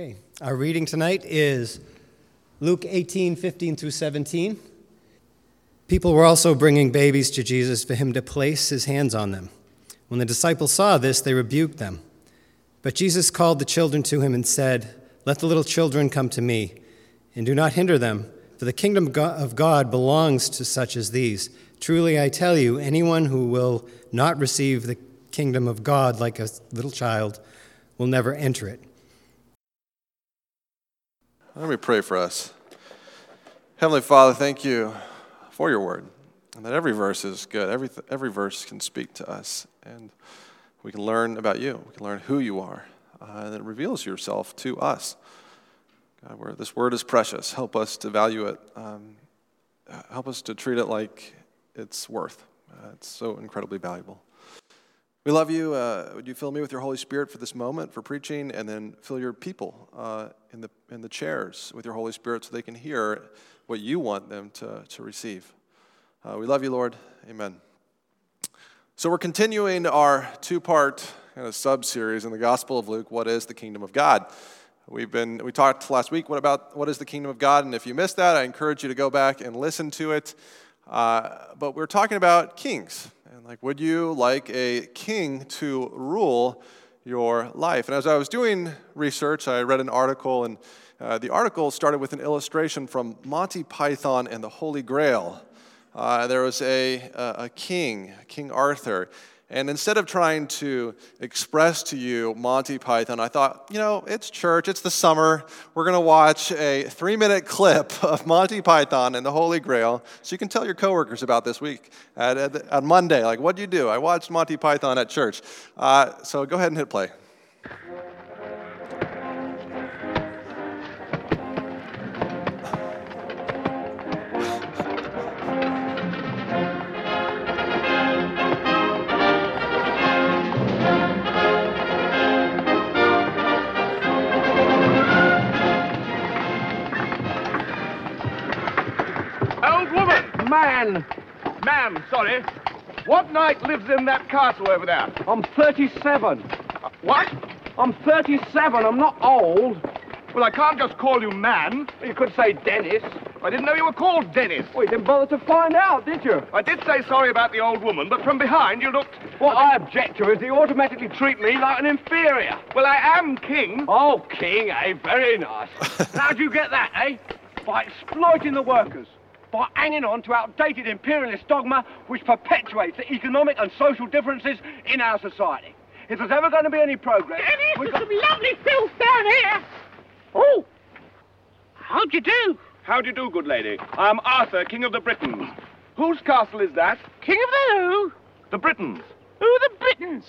Okay, our reading tonight is Luke 18, 15 through 17. People were also bringing babies to Jesus for him to place his hands on them. When the disciples saw this, they rebuked them. But Jesus called the children to him and said, Let the little children come to me, and do not hinder them, for the kingdom of God belongs to such as these. Truly I tell you, anyone who will not receive the kingdom of God like a little child will never enter it. Let me pray for us. Heavenly Father, thank you for your word, and that every verse is good. Every, every verse can speak to us, and we can learn about you. We can learn who you are, uh, and it reveals yourself to us. God, this word is precious, help us to value it. Um, help us to treat it like it's worth. Uh, it's so incredibly valuable. We love you. Uh, would you fill me with your Holy Spirit for this moment, for preaching, and then fill your people uh, in, the, in the chairs with your Holy Spirit so they can hear what you want them to, to receive. Uh, we love you, Lord. Amen. So, we're continuing our two part kind of sub series in the Gospel of Luke What is the Kingdom of God? We've been, we talked last week what about what is the kingdom of God, and if you missed that, I encourage you to go back and listen to it. Uh, but we're talking about kings and like, would you like a king to rule your life? And as I was doing research, I read an article, and uh, the article started with an illustration from Monty Python and the Holy Grail. Uh, there was a, a, a king, King Arthur, and instead of trying to express to you Monty Python, I thought, you know, it's church, it's the summer. We're going to watch a three minute clip of Monty Python and the Holy Grail so you can tell your coworkers about this week at, at, on Monday. Like, what do you do? I watched Monty Python at church. Uh, so go ahead and hit play. Man! Ma'am, sorry. What knight lives in that castle over there? I'm 37. Uh, what? I'm 37. I'm not old. Well, I can't just call you man. You could say Dennis. I didn't know you were called Dennis. Well, you didn't bother to find out, did you? I did say sorry about the old woman, but from behind you looked... What I object to is you automatically treat me like an inferior. Well, I am king. Oh, king, eh? Very nice. How'd you get that, eh? By exploiting the workers by hanging on to outdated imperialist dogma which perpetuates the economic and social differences in our society. If there's ever going to be any progress... Dennis, there's got... some lovely filth down here. Oh, how do you do? How do you do, good lady? I'm Arthur, King of the Britons. Whose castle is that? King of the who? The Britons. Who are the Britons?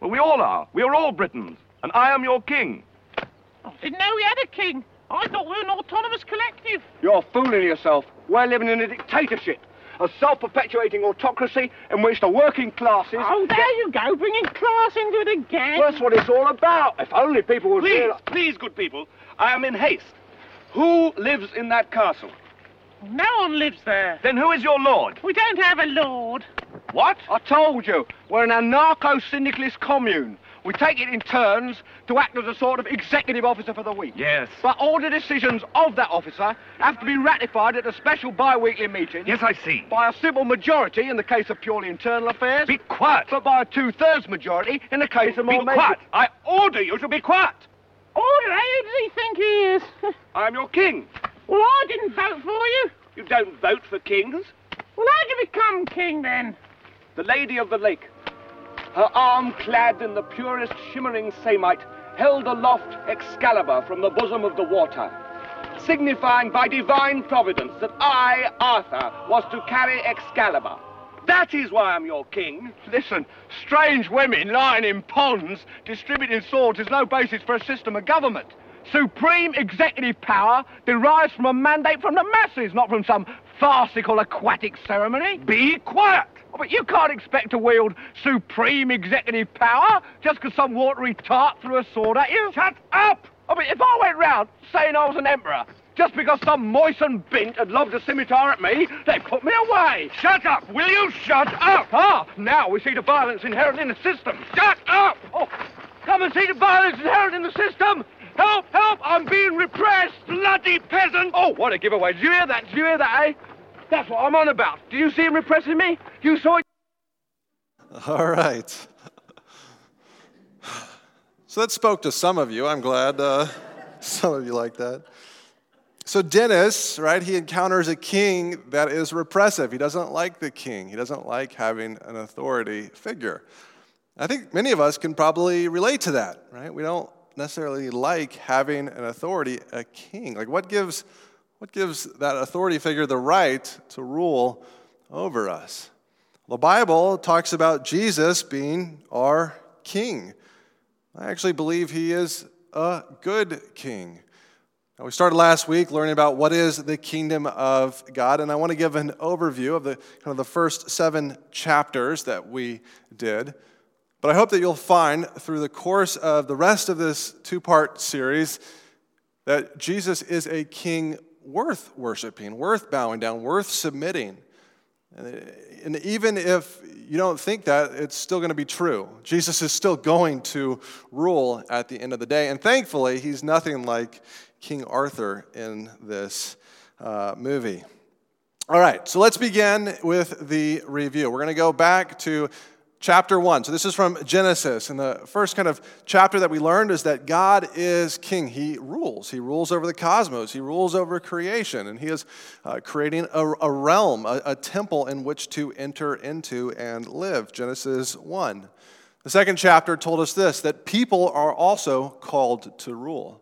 Well, we all are. We are all Britons. And I am your king. I didn't know we had a king. I thought we were an autonomous collective. You're fooling yourself. We're living in a dictatorship. A self-perpetuating autocracy in which the working classes... Oh, there get... you go, bringing class into it again. Well, that's what it's all about. If only people would... Please, realize... please, good people, I am in haste. Who lives in that castle? No one lives there. Then who is your lord? We don't have a lord. What? I told you, we're an anarcho-syndicalist commune. We take it in turns to act as a sort of executive officer for the week. Yes. But all the decisions of that officer have to be ratified at a special bi-weekly meeting. Yes, I see. By a simple majority in the case of purely internal affairs. Be quiet. But by a two-thirds majority in the case of more Be quiet. I order you to be quiet. Order? Who does he think he is? I'm your king. Well, I didn't vote for you. You don't vote for kings? Well, how'd you become king, then? The Lady of the Lake her arm clad in the purest shimmering samite, held aloft Excalibur from the bosom of the water, signifying by divine providence that I, Arthur, was to carry Excalibur. That is why I'm your king. Listen, strange women lying in ponds distributing swords is no basis for a system of government. Supreme executive power derives from a mandate from the masses, not from some farcical aquatic ceremony. Be quiet! Oh, but you can't expect to wield supreme executive power just because some watery tart threw a sword at you. Shut up! I mean, if I went round saying I was an emperor, just because some moistened bint had lobbed a scimitar at me, they'd put me away. Shut up! Will you shut up? Ah, now we see the violence inherent in the system. Shut up! Oh, come and see the violence inherent in the system. Help, help, I'm being repressed! Bloody peasant! Oh, what a giveaway. Did you hear that? Did you hear that, eh? That's what I'm on about. Do you see him repressing me? You saw it? All right. So that spoke to some of you. I'm glad uh, some of you like that. So Dennis, right, he encounters a king that is repressive. He doesn't like the king. He doesn't like having an authority figure. I think many of us can probably relate to that, right? We don't necessarily like having an authority, a king. Like what gives what gives that authority figure the right to rule over us? The Bible talks about Jesus being our king. I actually believe he is a good king. Now, we started last week learning about what is the kingdom of God, and I want to give an overview of the kind of the first seven chapters that we did. But I hope that you'll find through the course of the rest of this two part series that Jesus is a king worth worshiping, worth bowing down, worth submitting. And even if you don't think that, it's still going to be true. Jesus is still going to rule at the end of the day. And thankfully, he's nothing like King Arthur in this uh, movie. All right, so let's begin with the review. We're going to go back to chapter 1. So this is from Genesis. And the first kind of chapter that we learned is that God is king. He rules. He rules over the cosmos, He rules over creation. And He is uh, creating a, a realm, a, a temple in which to enter into and live. Genesis 1. The second chapter told us this that people are also called to rule.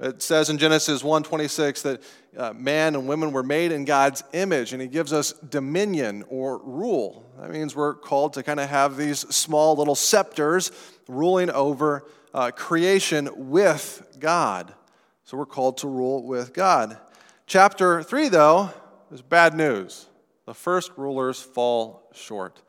It says in Genesis 1:26 that uh, man and women were made in God's image, and He gives us dominion or rule. That means we're called to kind of have these small little scepters ruling over uh, creation with God. So we're called to rule with God. Chapter 3, though, is bad news. The first rulers fall short.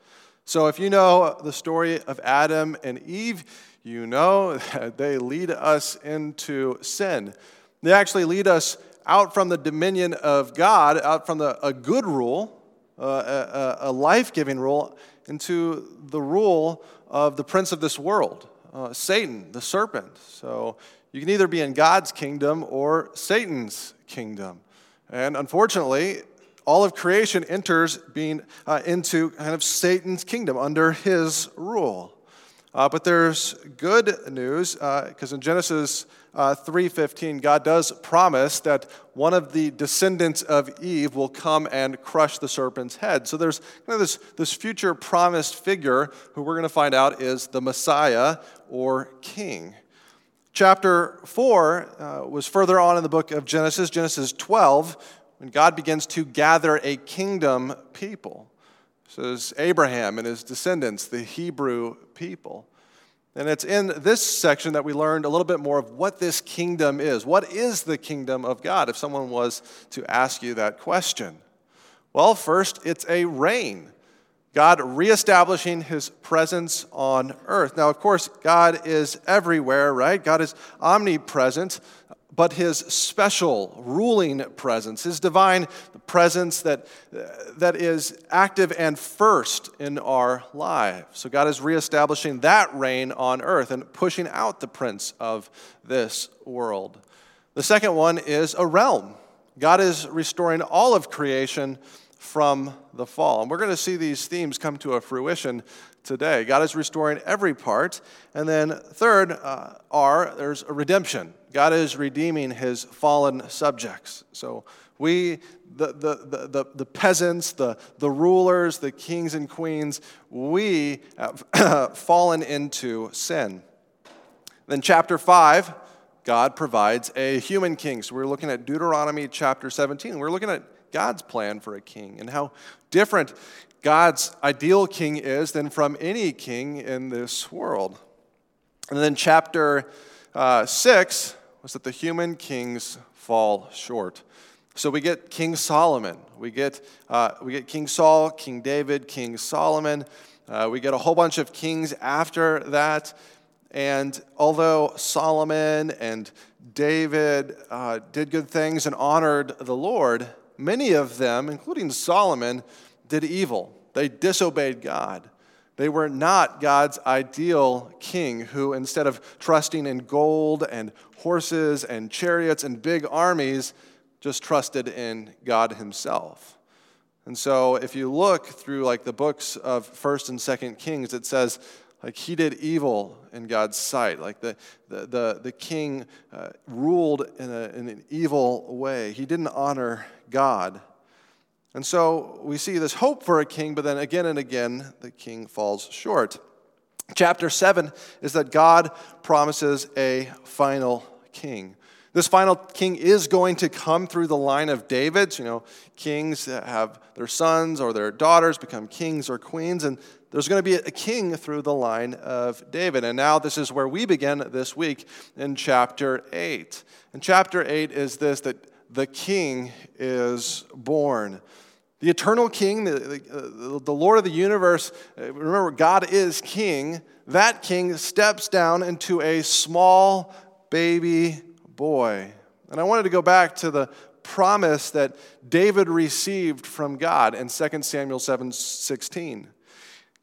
So if you know the story of Adam and Eve, you know that they lead us into sin. They actually lead us out from the dominion of God, out from the, a good rule, uh, a, a life giving rule, into the rule of the prince of this world, uh, Satan, the serpent. So you can either be in God's kingdom or Satan's kingdom. And unfortunately, all of creation enters being uh, into kind of Satan's kingdom under his rule. Uh, but there's good news because uh, in Genesis uh, 3:15, God does promise that one of the descendants of Eve will come and crush the serpent's head. So there's kind of this, this future promised figure who we're going to find out is the Messiah or King. Chapter 4 uh, was further on in the book of Genesis, Genesis 12, when God begins to gather a kingdom people. So there's Abraham and his descendants, the Hebrew people. And it's in this section that we learned a little bit more of what this kingdom is. What is the kingdom of God, if someone was to ask you that question? Well, first, it's a reign. God reestablishing his presence on earth. Now, of course, God is everywhere, right? God is omnipresent, but his special ruling presence, his divine presence that, that is active and first in our lives. So God is reestablishing that reign on earth and pushing out the prince of this world. The second one is a realm. God is restoring all of creation from the fall. And we're going to see these themes come to a fruition today. God is restoring every part. And then, third, uh, there's a redemption. God is redeeming his fallen subjects. So, we, the, the, the, the, peasants, the, the rulers, the kings and queens, we have fallen into sin. Then, chapter 5, God provides a human king. So, we're looking at Deuteronomy chapter 17. We're looking at God's plan for a king and how different God's ideal king is than from any king in this world. And then chapter uh, 6 was that the human kings fall short. So we get King Solomon, we get, uh, we get King Saul, King David, King Solomon. Uh, we get a whole bunch of kings after that. And although Solomon and David uh, did good things and honored the Lord, many of them, including Solomon, did evil. They disobeyed God. They were not God's ideal king who, instead of trusting in gold and horses and chariots and big armies, just trusted in God himself. And so if you look through like the books of 1st and 2nd Kings, it says like he did evil in God's sight. Like the, the, the, the king uh, ruled in, a, in an evil way. He didn't honor God. And so we see this hope for a king, but then again and again, the king falls short. Chapter 7 is that God promises a final king. This final king is going to come through the line of David. You know, kings have their sons or their daughters become kings or queens, and there's going to be a king through the line of David. And now this is where we begin this week in chapter 8. And chapter 8 is this that the king is born. The eternal king, the, the, the, Lord of the universe, uh, remember, God is king. That king steps down into a small baby boy. And I wanted to go back to the promise that David received from God in 2 Samuel 7 16.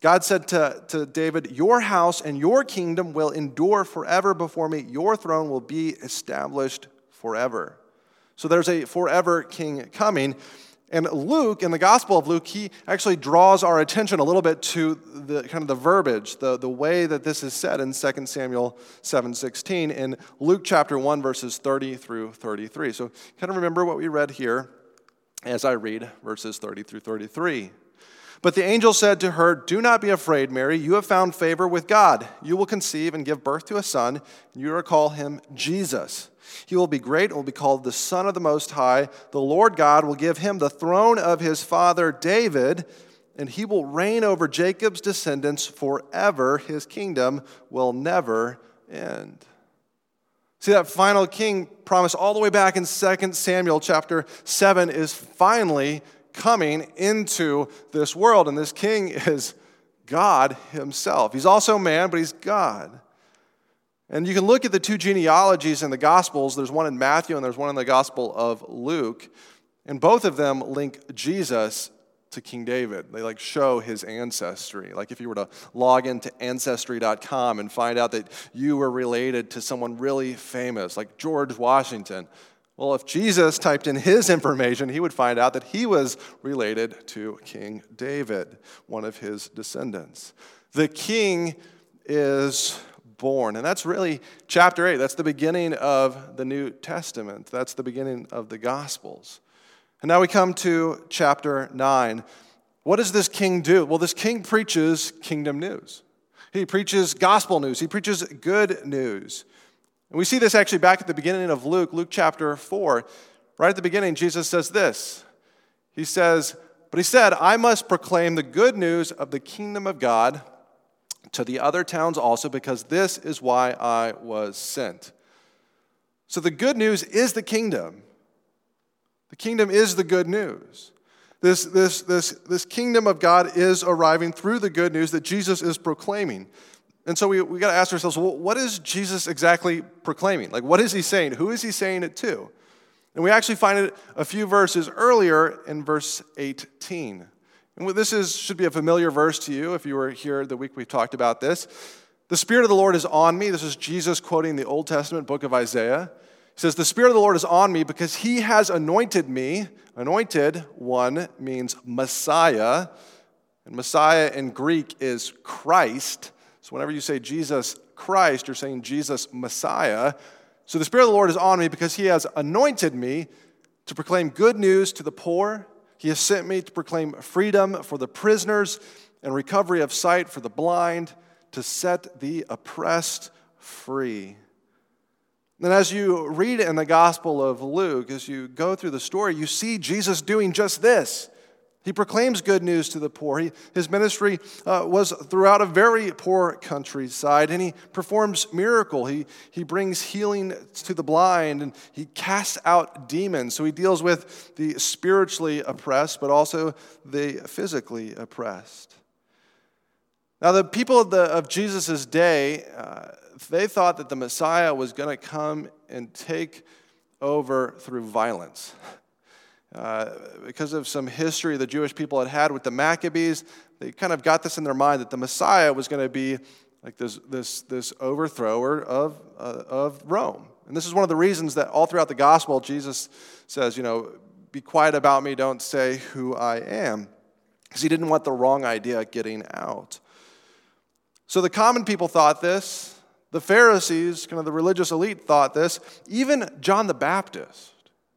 God said to, to David, Your house and your kingdom will endure forever before me. Your throne will be established forever. So there's a forever king coming. And Luke, in the Gospel of Luke, he actually draws our attention a little bit to the kind of the verbiage, the, the way that this is said in 2 Samuel 7:16 in Luke chapter 1, verses 30 through 33. So kind of remember what we read here as I read verses 30 through 33. But the angel said to her, Do not be afraid, Mary. You have found favor with God. You will conceive and give birth to a son, you will call him Jesus. He will be great and will be called the Son of the Most High. The Lord God will give him the throne of his father David, and he will reign over Jacob's descendants forever. His kingdom will never end. See, that final king promise all the way back in 2 Samuel chapter 7 is finally coming into this world. And this king is God himself. He's also man, but he's God. And you can look at the two genealogies in the Gospels. There's one in Matthew and there's one in the Gospel of Luke. And both of them link Jesus to King David. They like show his ancestry. Like if you were to log into ancestry.com and find out that you were related to someone really famous, like George Washington. Well, if Jesus typed in his information, he would find out that he was related to King David, one of his descendants. The king is born. And that's really chapter 8. That's the beginning of the New Testament. That's the beginning of the Gospels. And now we come to chapter 9. What does this king do? Well, this king preaches kingdom news. He preaches gospel news. He preaches good news. And we see this actually back at the beginning of Luke, Luke chapter 4. Right at the beginning, Jesus says this. He says, But he said, I must proclaim the good news of the kingdom of God to the other towns also, because this is why I was sent. So the good news is the kingdom. The kingdom is the good news. This, this, this, this kingdom of God is arriving through the good news that Jesus is proclaiming. And so we, we got to ask ourselves, well, what is Jesus exactly proclaiming? Like, what is he saying? Who is he saying it to? And we actually find it a few verses earlier in verse 18. And this is, should be a familiar verse to you if you were here the week we talked about this. The Spirit of the Lord is on me. This is Jesus quoting the Old Testament book of Isaiah. He says, The Spirit of the Lord is on me because he has anointed me. Anointed one means Messiah. And Messiah in Greek is Christ. So whenever you say Jesus Christ, you're saying Jesus Messiah. So the Spirit of the Lord is on me because he has anointed me to proclaim good news to the poor. He has sent me to proclaim freedom for the prisoners and recovery of sight for the blind, to set the oppressed free. And as you read in the Gospel of Luke, as you go through the story, you see Jesus doing just this. He proclaims good news to the poor. He, his ministry uh, was throughout a very poor countryside, and he performs miracle. He, he brings healing to the blind, and he casts out demons. So he deals with the spiritually oppressed, but also the physically oppressed. Now, the people of, of Jesus' day, uh, they thought that the Messiah was going to come and take over through violence. Uh, because of some history the Jewish people had had with the Maccabees, they kind of got this in their mind that the Messiah was going to be like this, this, this overthrower of, uh, of Rome. And this is one of the reasons that all throughout the gospel, Jesus says, you know, be quiet about me, don't say who I am. Because he didn't want the wrong idea getting out. So the common people thought this. The Pharisees, kind of the religious elite, thought this. Even John the Baptist.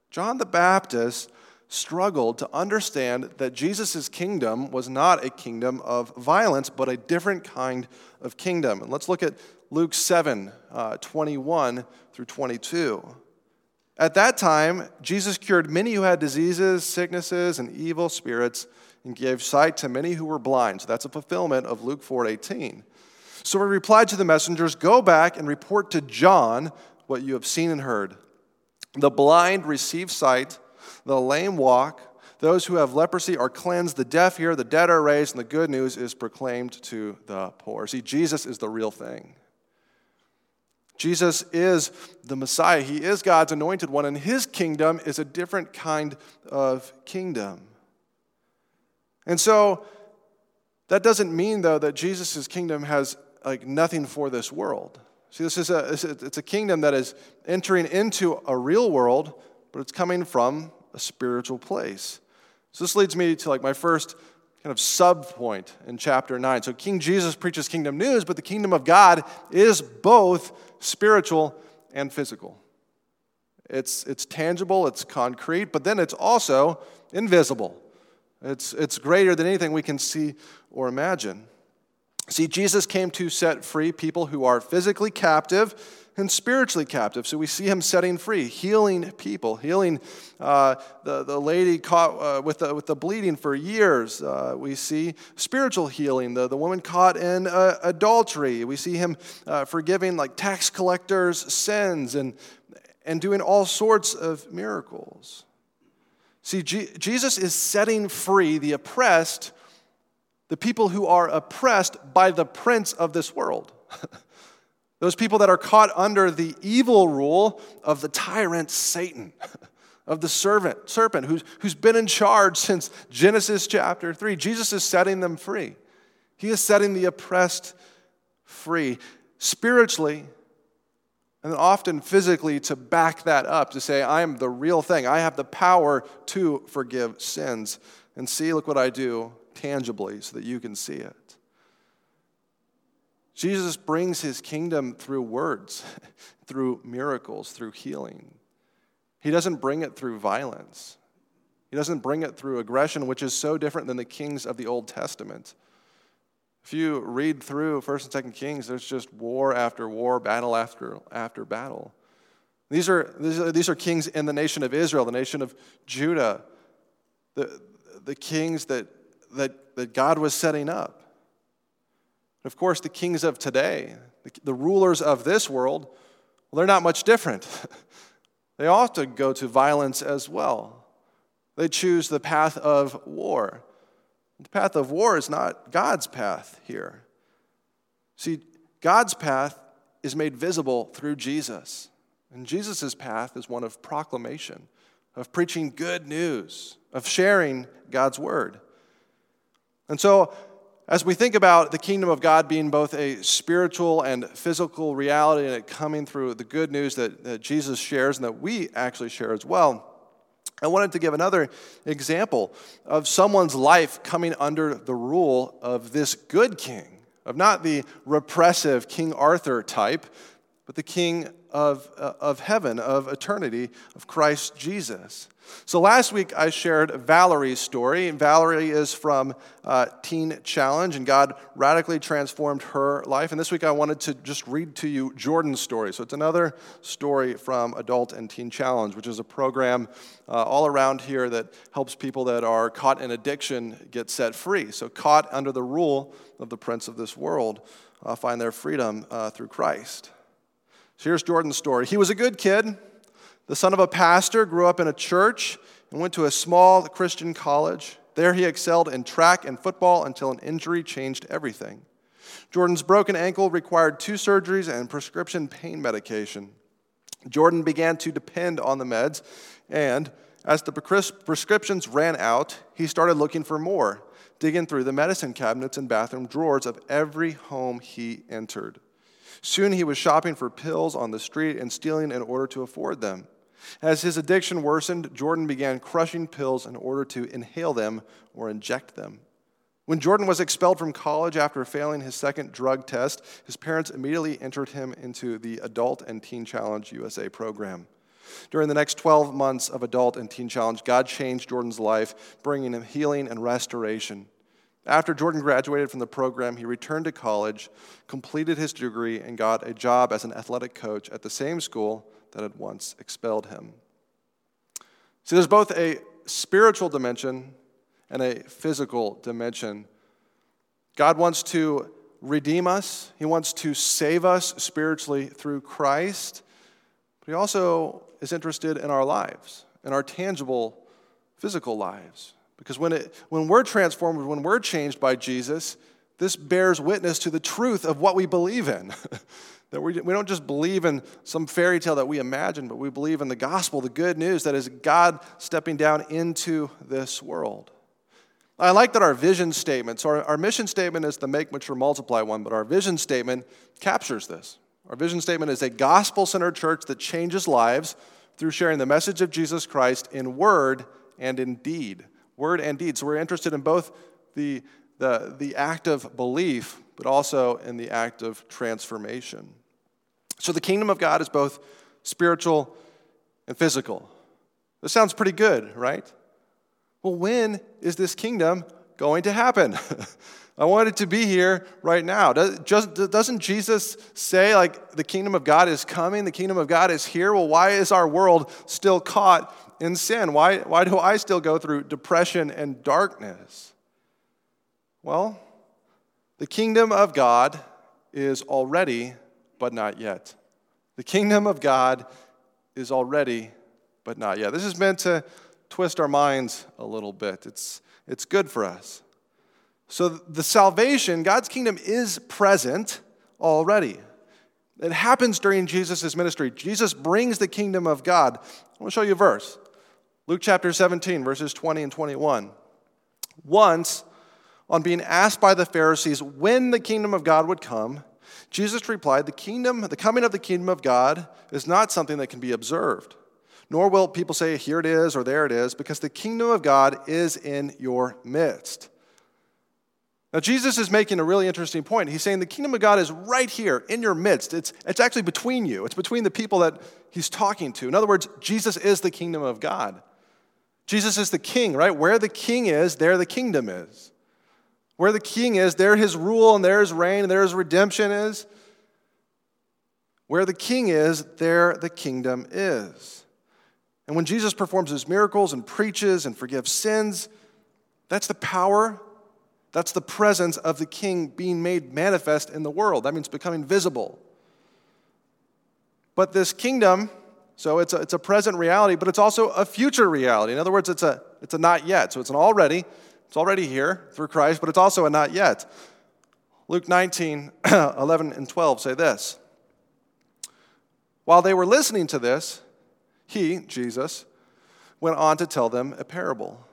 John the Baptist struggled to understand that Jesus' kingdom was not a kingdom of violence, but a different kind of kingdom. And let's look at Luke 7 uh, 21 through 22. At that time, Jesus cured many who had diseases, sicknesses, and evil spirits, and gave sight to many who were blind. So that's a fulfillment of Luke 4 18. So he replied to the messengers Go back and report to John what you have seen and heard. The blind receive sight the lame walk, those who have leprosy are cleansed, the deaf hear, the dead are raised, and the good news is proclaimed to the poor. See, Jesus is the real thing. Jesus is the Messiah. He is God's anointed one, and his kingdom is a different kind of kingdom. And so that doesn't mean, though, that Jesus' kingdom has like nothing for this world. See, this is a, it's a kingdom that is entering into a real world, but it's coming from a spiritual place. So this leads me to like my first kind of sub point in chapter 9. So King Jesus preaches kingdom news, but the kingdom of God is both spiritual and physical. It's, it's tangible, it's concrete, but then it's also invisible. It's, it's greater than anything we can see or imagine. See, Jesus came to set free people who are physically captive and spiritually captive. So we see him setting free, healing people, healing uh, the, the lady caught uh, with, the, with the bleeding for years. Uh, we see spiritual healing, the, the woman caught in uh, adultery. We see him uh, forgiving like tax collectors' sins and, and doing all sorts of miracles. See, G- Jesus is setting free the oppressed, the people who are oppressed by the prince of this world. Those people that are caught under the evil rule of the tyrant Satan, of the servant, serpent who's, who's been in charge since Genesis chapter 3. Jesus is setting them free. He is setting the oppressed free spiritually and then often physically to back that up, to say, I am the real thing. I have the power to forgive sins. And see, look what I do tangibly so that you can see it. Jesus brings his kingdom through words, through miracles, through healing. He doesn't bring it through violence. He doesn't bring it through aggression, which is so different than the kings of the Old Testament. If you read through 1st and 2nd Kings, there's just war after war, battle after, after battle. These are, these are, these are kings in the nation of Israel, the nation of Judah, the, the kings that, that, that God was setting up. Of course, the kings of today, the, the rulers of this world, well, they're not much different. they often go to violence as well. They choose the path of war. The path of war is not God's path here. See, God's path is made visible through Jesus. And Jesus' path is one of proclamation, of preaching good news, of sharing God's word. And so as we think about the kingdom of God being both a spiritual and physical reality and it coming through the good news that, that Jesus shares and that we actually share as well, I wanted to give another example of someone's life coming under the rule of this good king, of not the repressive King Arthur type, but the king of, uh, of heaven, of eternity, of Christ Jesus. So last week I shared Valerie's story. and Valerie is from uh, Teen Challenge, and God radically transformed her life. And this week I wanted to just read to you Jordan's story. So it's another story from Adult and Teen Challenge, which is a program uh, all around here that helps people that are caught in addiction get set free. So caught under the rule of the prince of this world uh, find their freedom uh, through Christ. So here's Jordan's story. He was a good kid the son of a pastor, grew up in a church and went to a small Christian college. There he excelled in track and football until an injury changed everything. Jordan's broken ankle required two surgeries and prescription pain medication. Jordan began to depend on the meds, and as the prescriptions ran out, he started looking for more, digging through the medicine cabinets and bathroom drawers of every home he entered. Soon he was shopping for pills on the street and stealing in order to afford them. As his addiction worsened, Jordan began crushing pills in order to inhale them or inject them. When Jordan was expelled from college after failing his second drug test, his parents immediately entered him into the Adult and Teen Challenge USA program. During the next 12 months of Adult and Teen Challenge, God changed Jordan's life, bringing him healing and restoration. After Jordan graduated from the program, he returned to college, completed his degree, and got a job as an athletic coach at the same school that had once expelled him. See, there's both a spiritual dimension and a physical dimension. God wants to redeem us, He wants to save us spiritually through Christ, but He also is interested in our lives, in our tangible physical lives. Because when, it, when we're transformed, when we're changed by Jesus, this bears witness to the truth of what we believe in. that we, we don't just believe in some fairy tale that we imagine, but we believe in the gospel, the good news that is God stepping down into this world. I like that our vision statement, so our, our mission statement is the make, mature, multiply one, but our vision statement captures this. Our vision statement is a gospel centered church that changes lives through sharing the message of Jesus Christ in word and in deed. Word and deed. So we're interested in both the, the, the act of belief, but also in the act of transformation. So the kingdom of God is both spiritual and physical. This sounds pretty good, right? Well, when is this kingdom going to happen? I want it to be here right now. Does, just, doesn't Jesus say, like, the kingdom of God is coming, the kingdom of God is here? Well, why is our world still caught in sin? Why, why do I still go through depression and darkness? Well, the kingdom of God is already, but not yet. The kingdom of God is already, but not yet. This is meant to twist our minds a little bit. It's, it's good for us. So, the salvation, God's kingdom is present already. It happens during Jesus' ministry. Jesus brings the kingdom of God. I want to show you a verse Luke chapter 17, verses 20 and 21. Once, on being asked by the Pharisees when the kingdom of God would come, Jesus replied, The kingdom, the coming of the kingdom of God is not something that can be observed nor will people say, here it is or there it is, because the kingdom of God is in your midst. Now, Jesus is making a really interesting point. He's saying the kingdom of God is right here in your midst. It's, it's actually between you, it's between the people that he's talking to. In other words, Jesus is the kingdom of God. Jesus is the king, right? Where the king is, there the kingdom is. Where the king is, there his rule and there his reign and there his redemption is. Where the king is, there the kingdom is. And when Jesus performs his miracles and preaches and forgives sins, that's the power, that's the presence of the king being made manifest in the world. That means becoming visible. But this kingdom, so it's a, it's a present reality, but it's also a future reality. In other words, it's a, it's a not yet. So it's an already, it's already here through Christ, but it's also a not yet. Luke 19, 11 and 12 say this. While they were listening to this, he, Jesus, went on to tell them a parable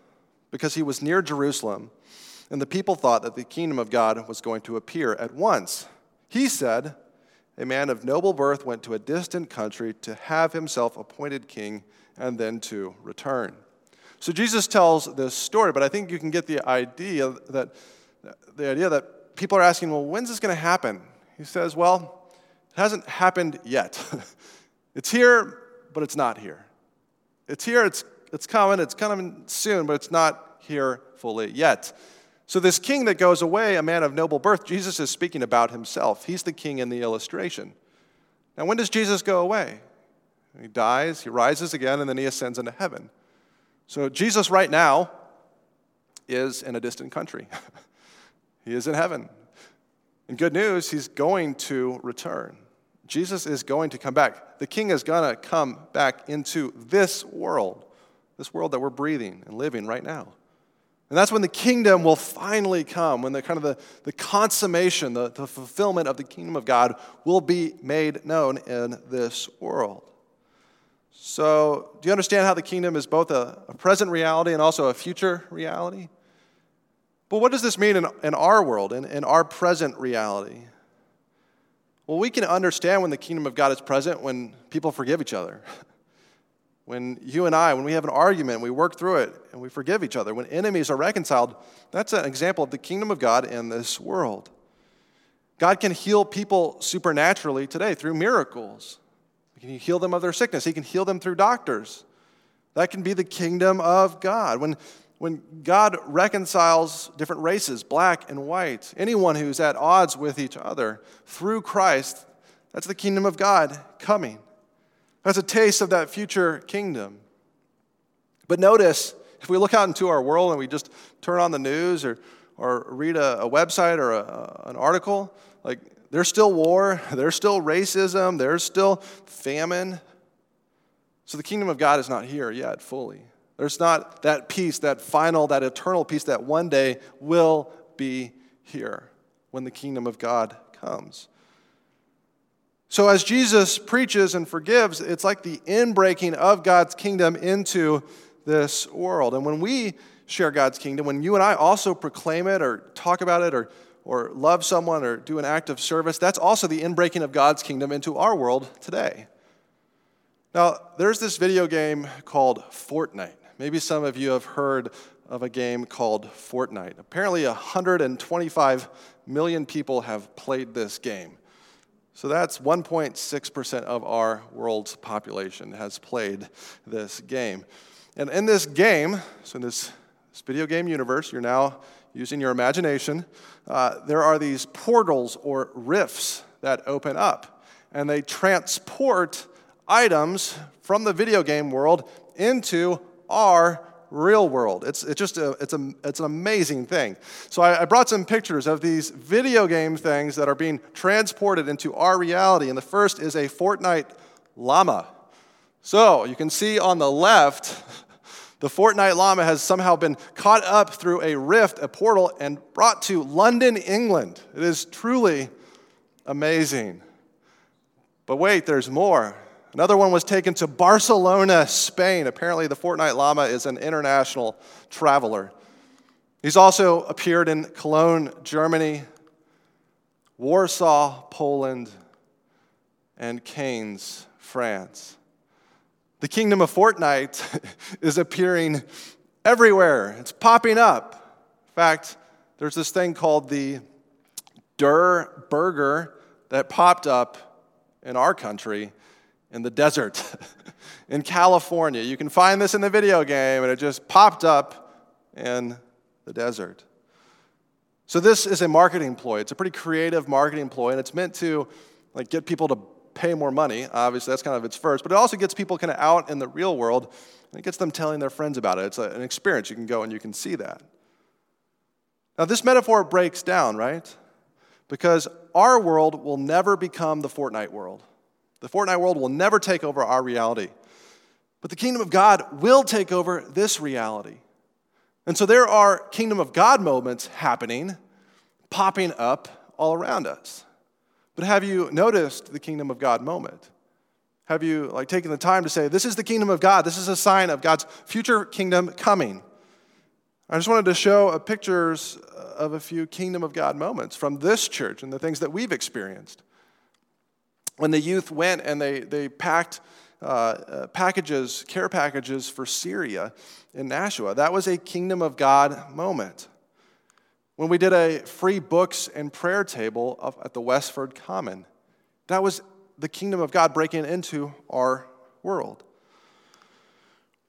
because he was near Jerusalem and the people thought that the kingdom of God was going to appear at once. He said, A man of noble birth went to a distant country to have himself appointed king and then to return. So Jesus tells this story, but I think you can get the idea that the idea that people are asking, well, when's this going to happen? He says, well, it hasn't happened yet. it's here, but it's not here. It's here, it's, it's coming, it's coming soon, but it's not here fully yet. So, this king that goes away, a man of noble birth, Jesus is speaking about himself. He's the king in the illustration. Now, when does Jesus go away? He dies, he rises again, and then he ascends into heaven. So, Jesus right now is in a distant country. he is in heaven. And good news, he's going to return. Jesus is going to come back. The king is going to come back into this world, this world that we're breathing and living right now. And that's when the kingdom will finally come, when the kind of the, the consummation, the, the fulfillment of the kingdom of God will be made known in this world. So, do you understand how the kingdom is both a, a present reality and also a future reality? But what does this mean in, in our world, in, in our present reality? Well, we can understand when the kingdom of God is present when people forgive each other. When you and I, when we have an argument, we work through it and we forgive each other. When enemies are reconciled, that's an example of the kingdom of God in this world. God can heal people supernaturally today through miracles. He can heal them of their sickness. He can heal them through doctors. That can be the kingdom of God. When, when God reconciles different races, black and white, anyone who's at odds with each other through Christ, that's the kingdom of God coming. That's a taste of that future kingdom. But notice, if we look out into our world and we just turn on the news or, or read a, a website or a, an article, like there's still war, there's still racism, there's still famine. So the kingdom of God is not here yet fully. There's not that peace, that final, that eternal peace that one day will be here when the kingdom of God comes. So, as Jesus preaches and forgives, it's like the inbreaking of God's kingdom into this world. And when we share God's kingdom, when you and I also proclaim it or talk about it or, or love someone or do an act of service, that's also the inbreaking of God's kingdom into our world today. Now, there's this video game called Fortnite. Maybe some of you have heard of a game called Fortnite. Apparently, 125 million people have played this game. So that's 1.6% of our world's population has played this game. And in this game, so in this, this video game universe, you're now using your imagination, uh, there are these portals or rifts that open up, and they transport items from the video game world into our real world. It's, it's just a, it's, a, it's an amazing thing. So I, I brought some pictures of these video game things that are being transported into our reality. And the first is a Fortnite llama. So you can see on the left, the Fortnite llama has somehow been caught up through a rift, a portal, and brought to London, England. It is truly amazing. But wait, there's more. Another one was taken to Barcelona, Spain. Apparently, the Fortnite Llama is an international traveler. He's also appeared in Cologne, Germany, Warsaw, Poland, and Cannes, France. The kingdom of Fortnite is appearing everywhere, it's popping up. In fact, there's this thing called the Durr Burger that popped up in our country in the desert in California. You can find this in the video game, and it just popped up in the desert. So this is a marketing ploy. It's a pretty creative marketing ploy, and it's meant to like get people to pay more money. Obviously, that's kind of its first, but it also gets people kind of out in the real world, and it gets them telling their friends about it. It's an experience. You can go and you can see that. Now, this metaphor breaks down, right? Because our world will never become the Fortnite world. The Fortnite world will never take over our reality. But the kingdom of God will take over this reality. And so there are kingdom of God moments happening, popping up all around us. But have you noticed the kingdom of God moment? Have you like taken the time to say, this is the kingdom of God, this is a sign of God's future kingdom coming? I just wanted to show a pictures of a few kingdom of God moments from this church and the things that we've experienced when the youth went and they, they packed uh, uh, packages, care packages for Syria in Nashua. That was a kingdom of God moment. When we did a free books and prayer table at the Westford Common, that was the kingdom of God breaking into our world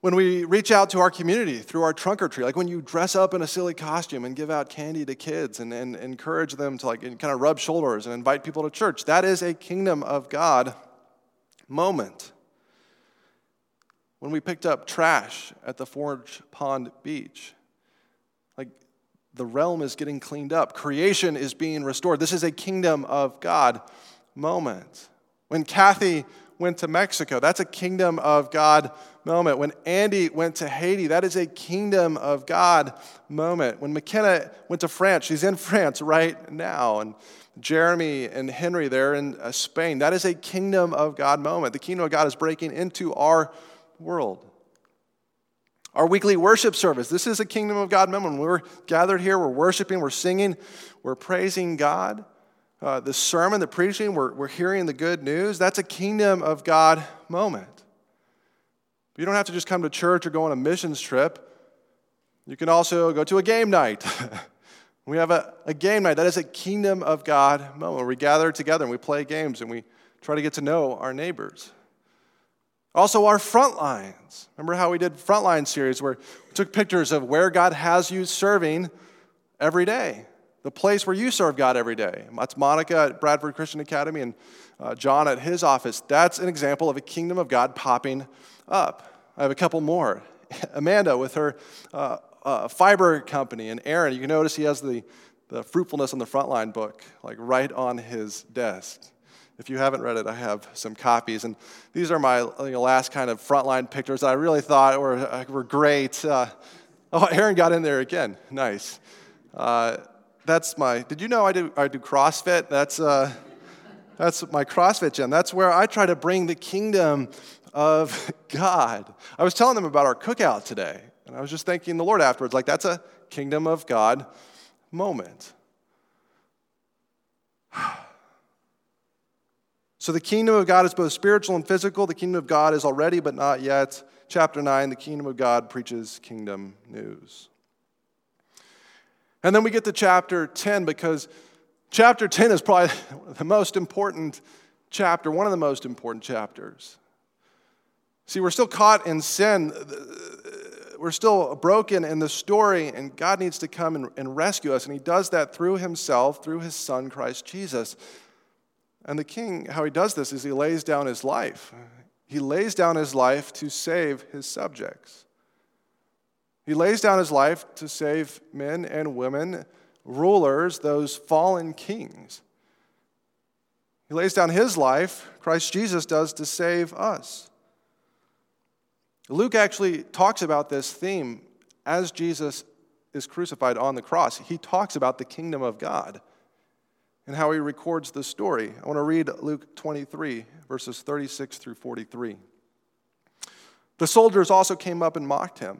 when we reach out to our community through our trunk or like when you dress up in a silly costume and give out candy to kids and, and encourage them to like kind of rub shoulders and invite people to church, that is a kingdom of God moment. When we picked up trash at the Forge Pond Beach, like the realm is getting cleaned up, creation is being restored. This is a kingdom of God moment. When Kathy went to Mexico, that's a kingdom of God moment. When Andy went to Haiti, that is a kingdom of God moment. When McKenna went to France, she's in France right now. And Jeremy and Henry, they're in uh, Spain. That is a kingdom of God moment. The kingdom of God is breaking into our world. Our weekly worship service, this is a kingdom of God moment. When we're gathered here, we're worshiping, we're singing, we're praising God. Uh, the sermon, the preaching, we're, we're hearing the good news. That's a kingdom of God moment. You don't have to just come to church or go on a missions trip. You can also go to a game night. we have a, a game night. That is a kingdom of God moment. We gather together and we play games and we try to get to know our neighbors. Also, our front lines. Remember how we did frontline series where we took pictures of where God has you serving every day the place where you serve God every day. That's Monica at Bradford Christian Academy and uh, John at his office. That's an example of a kingdom of God popping up. I have a couple more. Amanda with her uh, uh, fiber company, and Aaron, you can notice he has the, the Fruitfulness on the Frontline book, like right on his desk. If you haven't read it, I have some copies. And these are my you know, last kind of frontline pictures that I really thought were, uh, were great. Uh, oh, Aaron got in there again. Nice. That's my, did you know I do, I do CrossFit? That's, uh, that's my CrossFit gym. That's where I try to bring the kingdom of God. I was telling them about our cookout today, and I was just thanking the Lord afterwards, like, that's a kingdom of God moment. So the kingdom of God is both spiritual and physical. The kingdom of God is already, but not yet. Chapter 9, the kingdom of God preaches kingdom news. And then we get to chapter 10 because chapter 10 is probably the most important chapter, one of the most important chapters. See, we're still caught in sin. We're still broken in the story, and God needs to come and, and rescue us. And He does that through Himself, through His Son, Christ Jesus. And the king, how He does this is He lays down His life. He lays down His life to save His subjects. He lays down his life to save men and women, rulers, those fallen kings. He lays down his life, Christ Jesus does, to save us. Luke actually talks about this theme as Jesus is crucified on the cross. He talks about the kingdom of God and how he records the story. I want to read Luke 23, verses 36 through 43. The soldiers also came up and mocked him.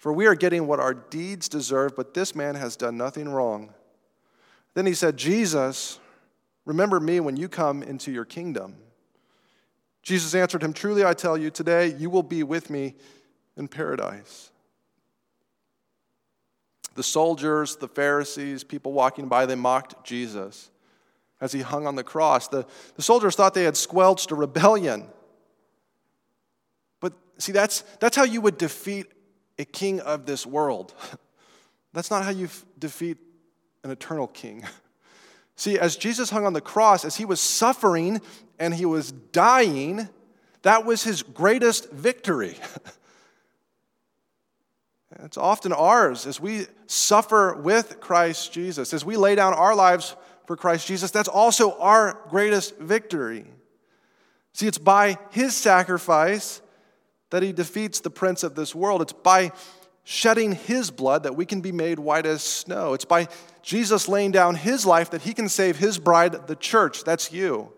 for we are getting what our deeds deserve, but this man has done nothing wrong. Then he said, Jesus, remember me when you come into your kingdom. Jesus answered him, Truly I tell you, today you will be with me in paradise. The soldiers, the Pharisees, people walking by, they mocked Jesus as he hung on the cross. The, the soldiers thought they had squelched a rebellion. But see, that's, that's how you would defeat a king of this world. That's not how you f- defeat an eternal king. See, as Jesus hung on the cross, as he was suffering and he was dying, that was his greatest victory. it's often ours as we suffer with Christ Jesus, as we lay down our lives for Christ Jesus, that's also our greatest victory. See, it's by his sacrifice that he defeats the prince of this world. It's by shedding his blood that we can be made white as snow. It's by Jesus laying down his life that he can save his bride, the church. That's you.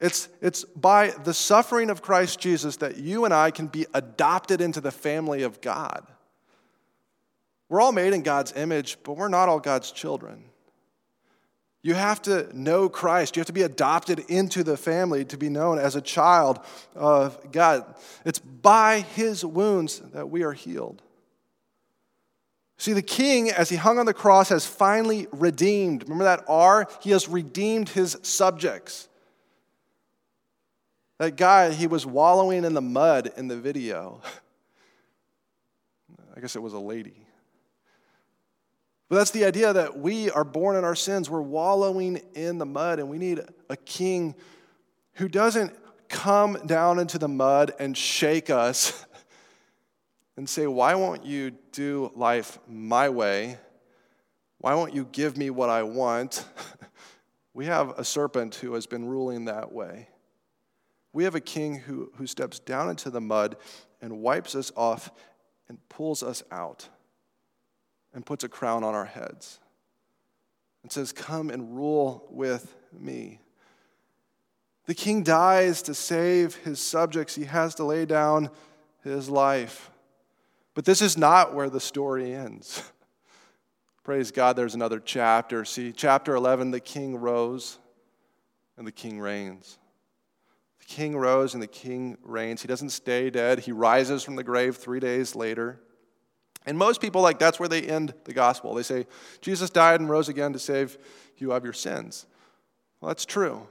It's, it's by the suffering of Christ Jesus that you and I can be adopted into the family of God. We're all made in God's image, but we're not all God's children. You have to know Christ. You have to be adopted into the family to be known as a child of God. It's by his wounds that we are healed. See, the king, as he hung on the cross, has finally redeemed. Remember that R? He has redeemed his subjects. That guy, he was wallowing in the mud in the video. I guess it was a lady. But that's the idea that we are born in our sins. We're wallowing in the mud, and we need a king who doesn't come down into the mud and shake us and say, Why won't you do life my way? Why won't you give me what I want? We have a serpent who has been ruling that way. We have a king who, who steps down into the mud and wipes us off and pulls us out and puts a crown on our heads and says, Come and rule with me. The king dies to save his subjects, he has to lay down his life. But this is not where the story ends. Praise God, there's another chapter. See, chapter 11, the king rose and the king reigns. The king rose and the king reigns. He doesn't stay dead, he rises from the grave three days later. And most people, like, that's where they end the gospel. They say, Jesus died and rose again to save you of your sins. Well, that's true.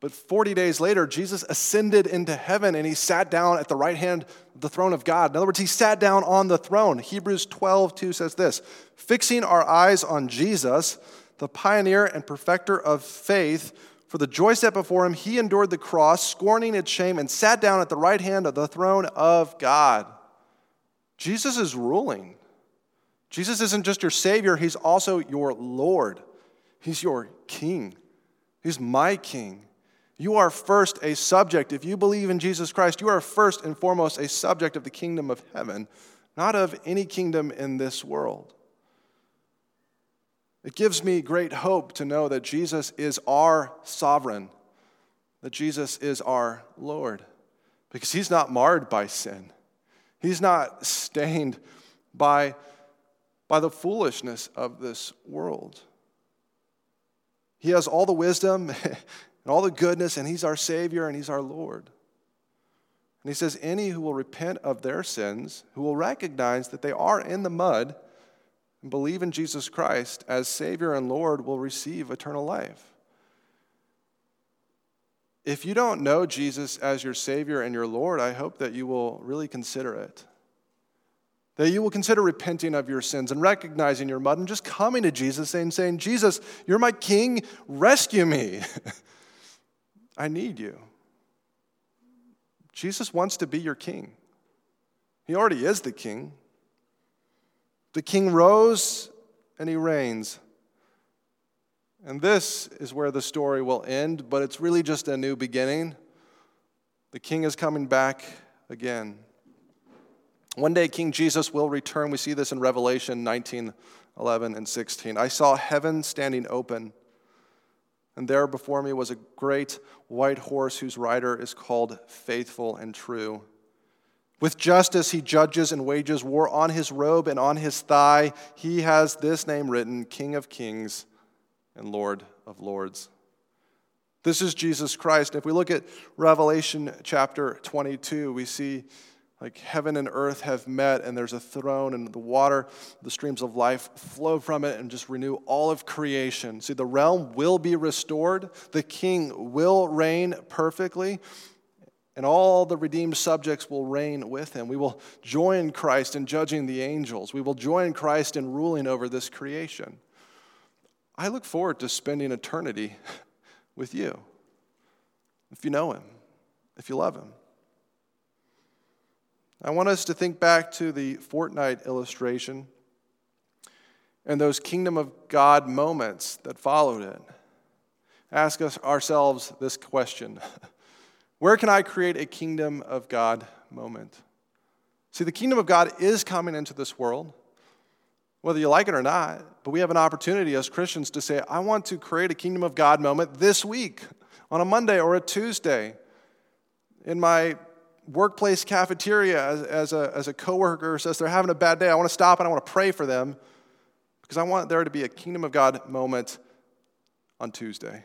But 40 days later, Jesus ascended into heaven and he sat down at the right hand of the throne of God. In other words, he sat down on the throne. Hebrews 12, 2 says this Fixing our eyes on Jesus, the pioneer and perfecter of faith, for the joy set before him, he endured the cross, scorning its shame, and sat down at the right hand of the throne of God. Jesus is ruling. Jesus isn't just your Savior, He's also your Lord. He's your King. He's my King. You are first a subject. If you believe in Jesus Christ, you are first and foremost a subject of the kingdom of heaven, not of any kingdom in this world. It gives me great hope to know that Jesus is our sovereign, that Jesus is our Lord, because He's not marred by sin. He's not stained by, by the foolishness of this world. He has all the wisdom and all the goodness, and He's our Savior and He's our Lord. And He says, Any who will repent of their sins, who will recognize that they are in the mud, and believe in Jesus Christ as Savior and Lord, will receive eternal life. If you don't know Jesus as your Savior and your Lord, I hope that you will really consider it. That you will consider repenting of your sins and recognizing your mud and just coming to Jesus and saying, Jesus, you're my King, rescue me. I need you. Jesus wants to be your King. He already is the King. The King rose and he reigns. And this is where the story will end, but it's really just a new beginning. The king is coming back again. One day, King Jesus will return. We see this in Revelation 19 11 and 16. I saw heaven standing open, and there before me was a great white horse whose rider is called Faithful and True. With justice, he judges and wages war on his robe and on his thigh. He has this name written King of Kings and Lord of Lords. This is Jesus Christ. If we look at Revelation chapter 22, we see like heaven and earth have met, and there's a throne, and the water, the streams of life flow from it and just renew all of creation. See, the realm will be restored, the king will reign perfectly, and all the redeemed subjects will reign with him. We will join Christ in judging the angels, we will join Christ in ruling over this creation. I look forward to spending eternity with you. If you know him, if you love him. I want us to think back to the fortnight illustration and those kingdom of God moments that followed it. Ask us ourselves this question Where can I create a kingdom of God moment? See, the kingdom of God is coming into this world whether you like it or not. But we have an opportunity as Christians to say, I want to create a kingdom of God moment this week on a Monday or a Tuesday in my workplace cafeteria as, as, a, as a coworker says they're having a bad day. I want to stop and I want to pray for them because I want there to be a kingdom of God moment on Tuesday.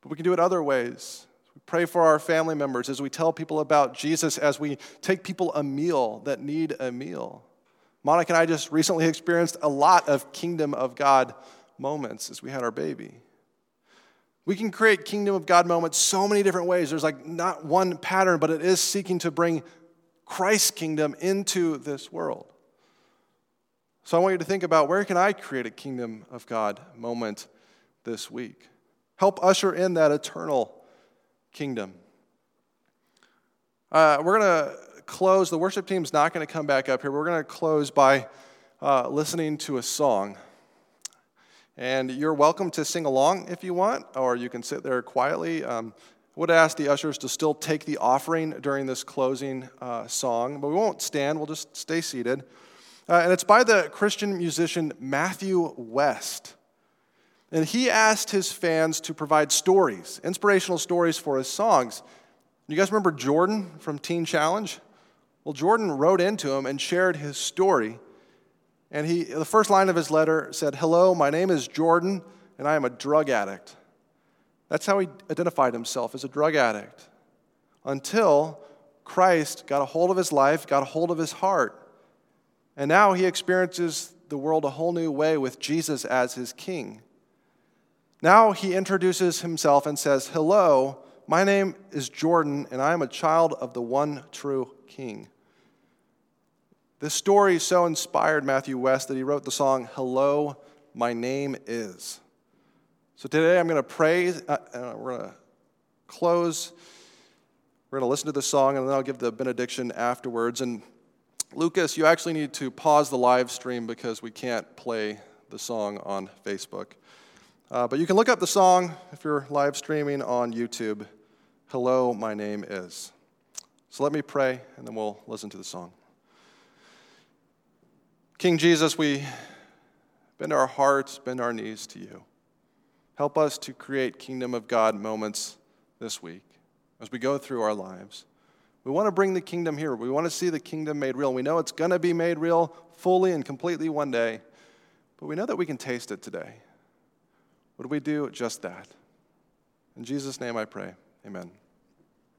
But we can do it other ways. We pray for our family members as we tell people about Jesus, as we take people a meal that need a meal. Monica and I just recently experienced a lot of kingdom of God moments as we had our baby. We can create kingdom of God moments so many different ways. There's like not one pattern, but it is seeking to bring Christ's kingdom into this world. So I want you to think about where can I create a kingdom of God moment this week? Help usher in that eternal kingdom. Uh, we're going to close. The worship team's not going to come back up here. We're going to close by uh, listening to a song. And you're welcome to sing along if you want, or you can sit there quietly. Um, I would ask the ushers to still take the offering during this closing uh, song, but we won't stand, we'll just stay seated. Uh, and it's by the Christian musician Matthew West. And he asked his fans to provide stories, inspirational stories for his songs. You guys remember Jordan from Teen Challenge? Well, Jordan wrote into him and shared his story. And he, the first line of his letter said, Hello, my name is Jordan, and I am a drug addict. That's how he identified himself as a drug addict until Christ got a hold of his life, got a hold of his heart. And now he experiences the world a whole new way with Jesus as his king. Now he introduces himself and says, Hello, my name is Jordan, and I am a child of the one true king. This story so inspired Matthew West that he wrote the song, Hello, My Name Is. So today I'm going to pray, uh, uh we're going to close, we're going to listen to the song, and then I'll give the benediction afterwards. And Lucas, you actually need to pause the live stream because we can't play the song on Facebook. Uh, but you can look up the song if you're live streaming on YouTube. Hello, my name is. So let me pray, and then we'll listen to the song. King Jesus, we bend our hearts, bend our knees to you. Help us to create kingdom of God moments this week as we go through our lives. We want to bring the kingdom here. We want to see the kingdom made real. We know it's going to be made real fully and completely one day, but we know that we can taste it today. Would we do just that? In Jesus' name I pray. Amen.